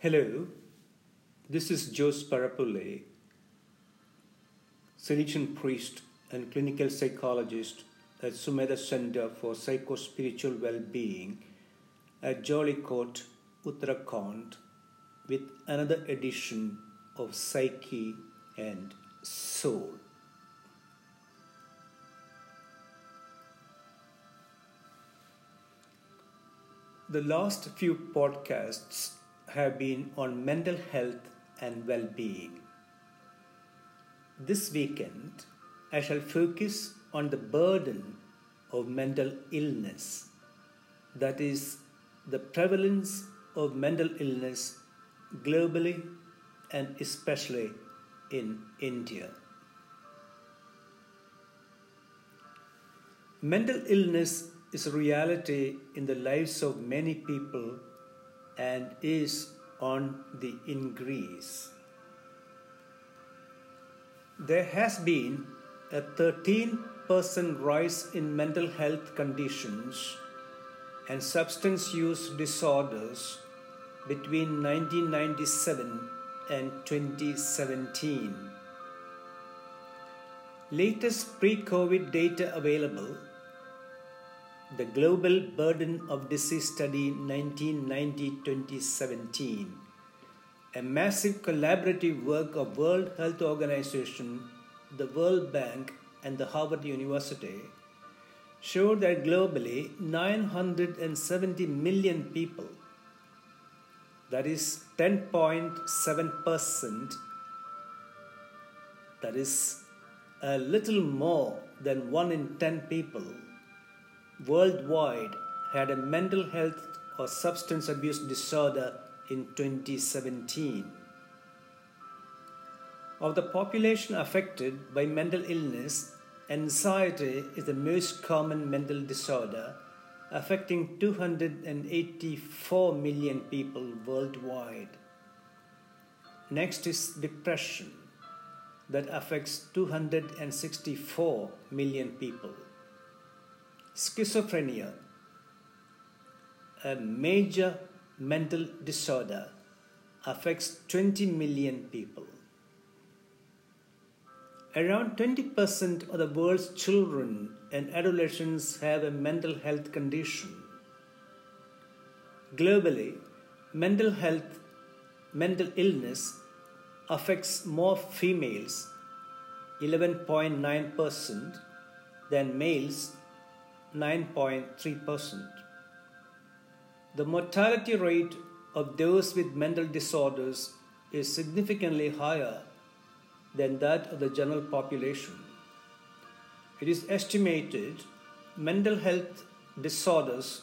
Hello, this is Jose Parappully, Salesian priest and clinical psychologist at Sumedha Center for Psycho-Spiritual Well-Being at Jeolikote, Uttarakhand with another edition of Psyche and Soul. The last few podcasts have been on mental health and well being. This weekend, I shall focus on the burden of mental illness, that is, the prevalence of mental illness globally and especially in India. Mental illness is a reality in the lives of many people and is on the increase. There has been a 13% rise in mental health conditions and substance use disorders between 1997 and 2017. Latest pre COVID data available the Global Burden of Disease Study 1990-2017, a massive collaborative work of World Health Organization, the World Bank, and the Harvard University, showed that globally 970 million people, that is 10.7%, that is a little more than 1 in 10 people worldwide had a mental health or substance abuse disorder in 2017. Of the population affected by mental illness, anxiety is the most common mental disorder, affecting 284 million people worldwide. Next is depression, that affects 264 million people. Schizophrenia, a major mental disorder, affects 20 million people. Around 20% of the world's children and adolescents have a mental health condition. Globally, mental health, mental illness affects more females, 11.9%, than males, 9.3%. The mortality rate of those with mental disorders is significantly higher than that of the general population. It is estimated mental health disorders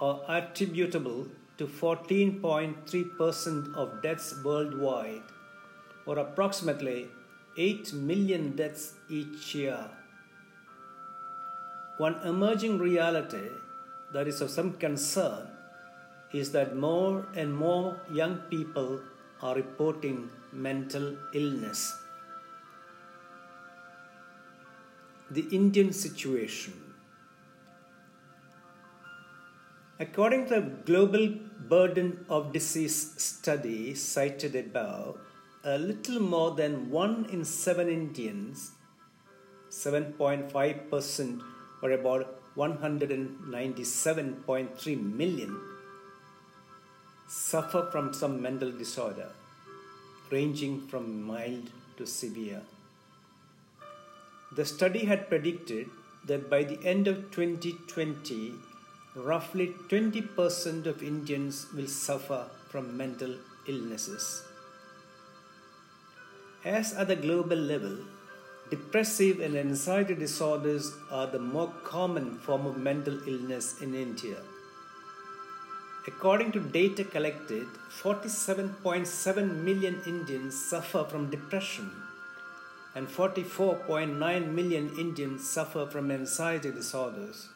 are attributable to 14.3% of deaths worldwide, or approximately 8 million deaths each year. One emerging reality that is of some concern is that more and more young people are reporting mental illness. The Indian situation. According to the Global Burden of Disease study cited above, a little more than 1 in 7 Indians, 7.5%, or about 197.3 million, suffer from some mental disorder, ranging from mild to severe. The study had predicted that by the end of 2020, roughly 20% of Indians will suffer from mental illnesses. As at the global level, depressive and anxiety disorders are the more common form of mental illness in India. According to data collected, 47.7 million Indians suffer from depression and 44.9 million Indians suffer from anxiety disorders.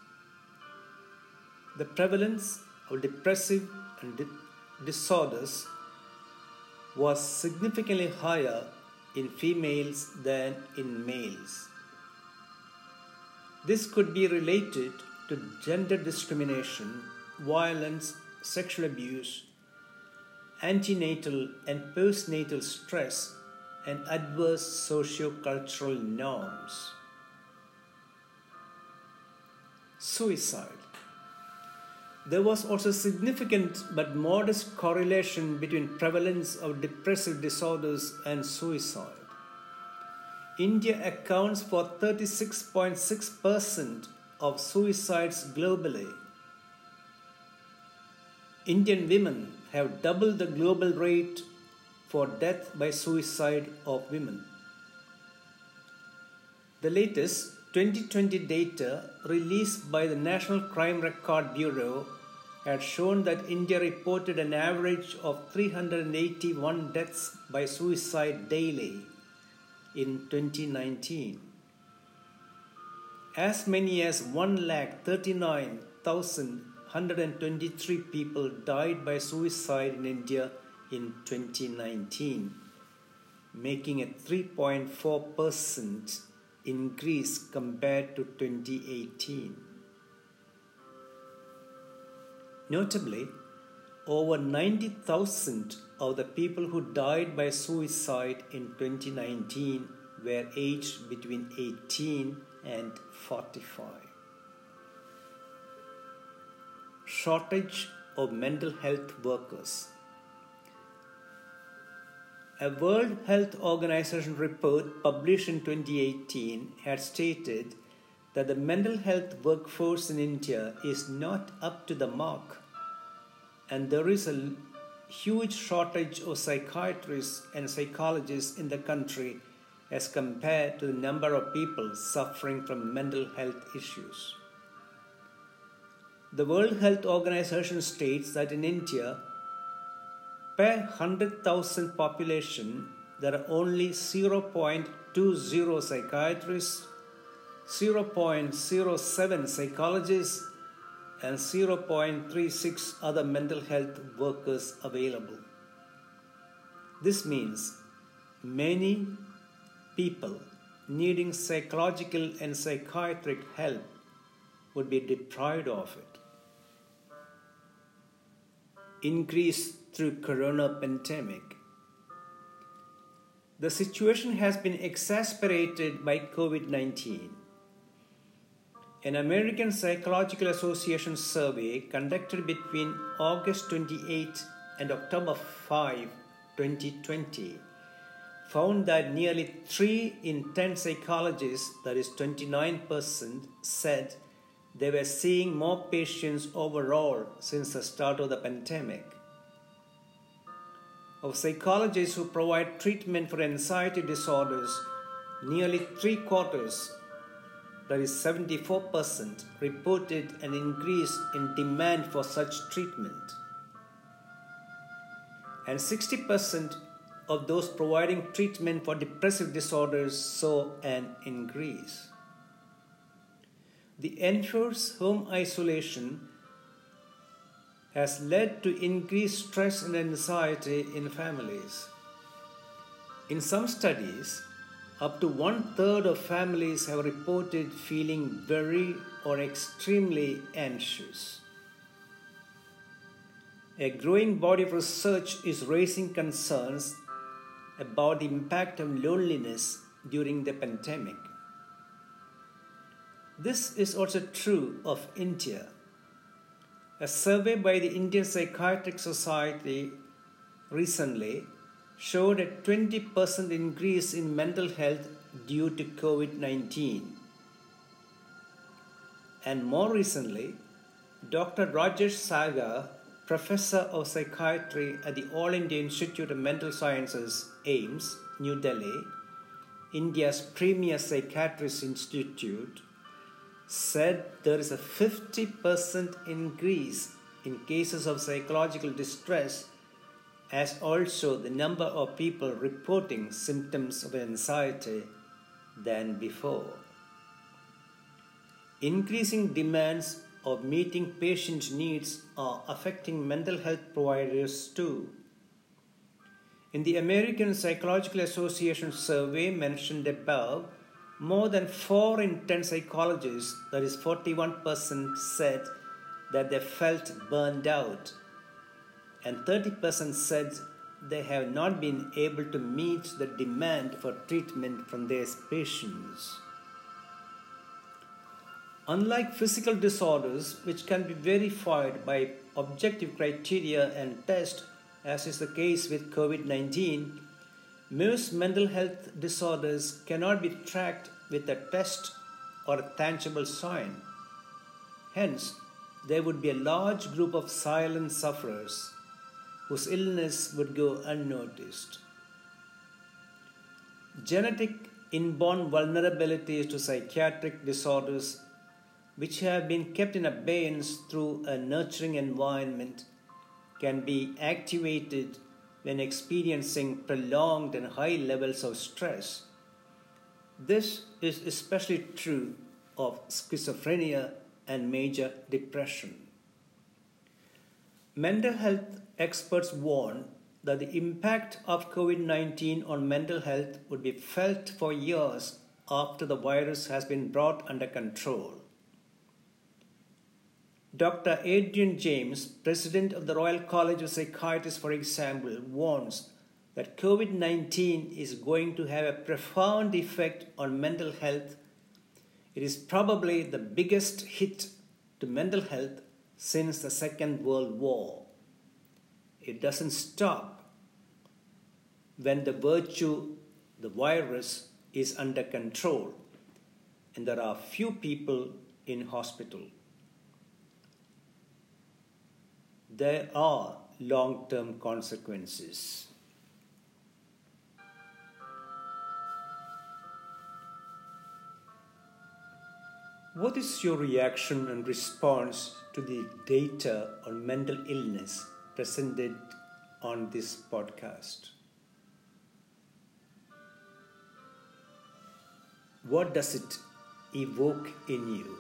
The prevalence of depressive and di- disorders was significantly higher in females than in males. This could be related to gender discrimination, violence, sexual abuse, antenatal and postnatal stress, and adverse socio-cultural norms. Suicide. There was also significant but modest correlation between prevalence of depressive disorders and suicide. India accounts for 36.6% of suicides globally. Indian women have double the global rate for death by suicide of women. The latest 2020 data released by the National Crime Record Bureau had shown that India reported an average of 381 deaths by suicide daily in 2019. As many as 1,39,123 people died by suicide in India in 2019, making a 3.4% increase compared to 2018. Notably, over 90,000 of the people who died by suicide in 2019 were aged between 18 and 45. Shortage of mental health workers. A World Health Organization report published in 2018 had stated that the mental health workforce in India is not up to the mark, and there is a huge shortage of psychiatrists and psychologists in the country as compared to the number of people suffering from mental health issues. The World Health Organization states that in India, per 100,000 population, there are only 0.20 psychiatrists, 0.07 psychologists, and 0.36 other mental health workers available. This means many people needing psychological and psychiatric help would be deprived of it. Increase through corona pandemic. The situation has been exacerbated by COVID-19. An American Psychological Association survey conducted between August 28 and October 5, 2020, found that nearly 3 in 10 psychologists, that is 29%, said they were seeing more patients overall since the start of the pandemic. Of psychologists who provide treatment for anxiety disorders, nearly three quarters, that is 74%, reported an increase in demand for such treatment. And 60% of those providing treatment for depressive disorders saw an increase. The enforced home isolation has led to increased stress and anxiety in families. In some studies, up to one third of families have reported feeling very or extremely anxious. A growing body of research is raising concerns about the impact of loneliness during the pandemic. This is also true of India. A survey by the Indian Psychiatric Society recently showed a 20% increase in mental health due to COVID 19. And more recently, Dr. Rajesh Sagar, professor of psychiatry at the All India Institute of Mental Sciences, AIIMS, New Delhi, India's premier psychiatrist institute, said there is a 50% increase in cases of psychological distress, as also the number of people reporting symptoms of anxiety than before. Increasing demands of meeting patient needs are affecting mental health providers too. In the American Psychological Association survey mentioned above, more than 4 in 10 psychologists, that is 41%, said that they felt burned out. and 30% said they have not been able to meet the demand for treatment from their patients. Unlike physical disorders, which can be verified by objective criteria and tests, as is the case with COVID 19, most mental health disorders cannot be tracked with a test or a tangible sign. Hence, there would be a large group of silent sufferers whose illness would go unnoticed. Genetic inborn vulnerabilities to psychiatric disorders which have been kept in abeyance through a nurturing environment, can be activated when experiencing prolonged and high levels of stress. This is especially true of schizophrenia and major depression. Mental health experts warn that the impact of COVID 19 on mental health would be felt for years after the virus has been brought under control. Dr. Adrian James, president of the Royal College of Psychiatrists, for example, warns that COVID 19 is going to have a profound effect on mental health. It is probably the biggest hit to mental health since the Second World War. It doesn't stop when the virtue, the virus, is under control and there are few people in hospital. there are long term consequences. What is your reaction and response to the data on mental illness presented on this podcast? What does it evoke in you?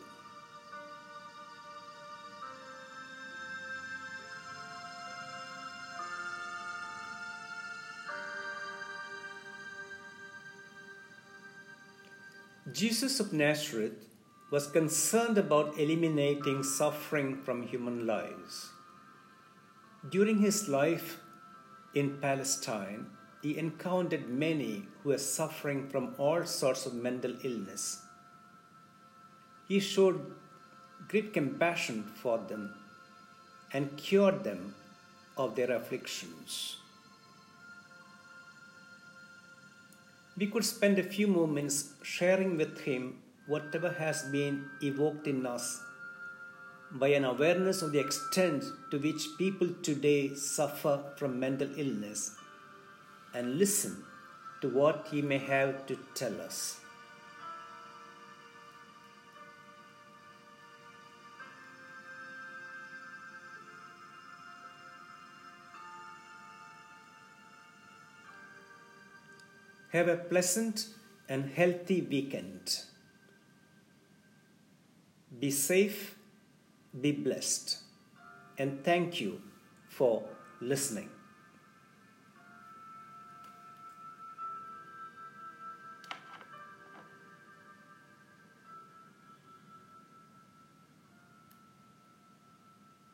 Jesus of Nazareth was concerned about eliminating suffering from human lives. During his life in Palestine, he encountered many who were suffering from all sorts of mental illness. He showed great compassion for them and cured them of their afflictions. we could spend a few moments sharing with him whatever has been evoked in us by an awareness of the extent to which people today suffer from mental illness and listen to what he may have to tell us. Have a pleasant and healthy weekend. Be safe, be blessed, and thank you for listening.